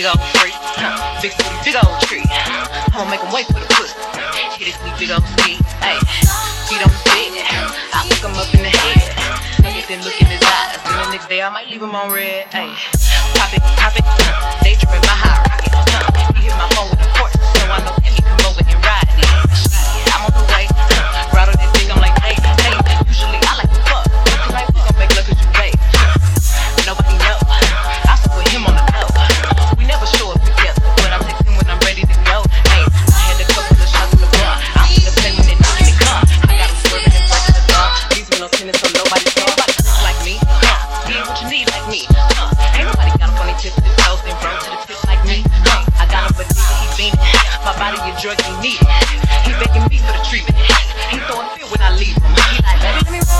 big old freak. Fix me big old tree. I'ma make him wait for the pussy. Hit his me big old ski. Hey, feet on the bed. I look him up in the head. Get then look in his eyes. And the next day I might leave him on red. Hey, pop it, pop it. They dripping my hot rocket. He hit my what you need like me. Huh. Ain't nobody got a funny their tips and toes and roll to the pit like me. Huh. I got him a nigga, he beaming. My body a drug, he need it. He begging me for the treatment. He throwing fear when I leave him. He like, baby, let me roll.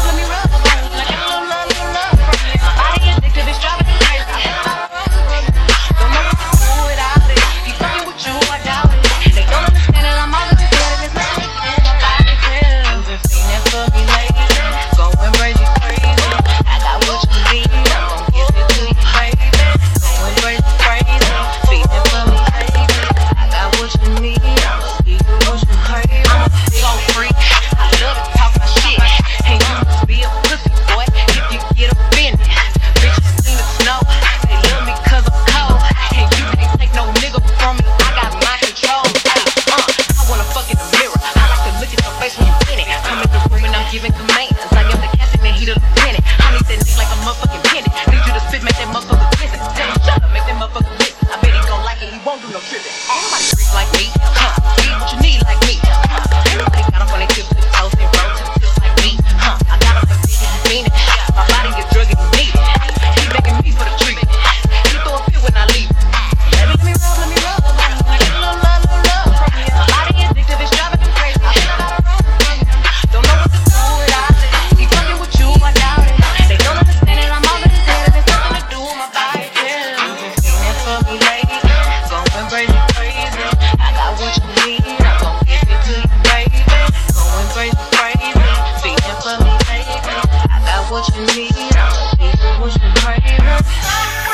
giving commands. what you need. I'll be what you crave.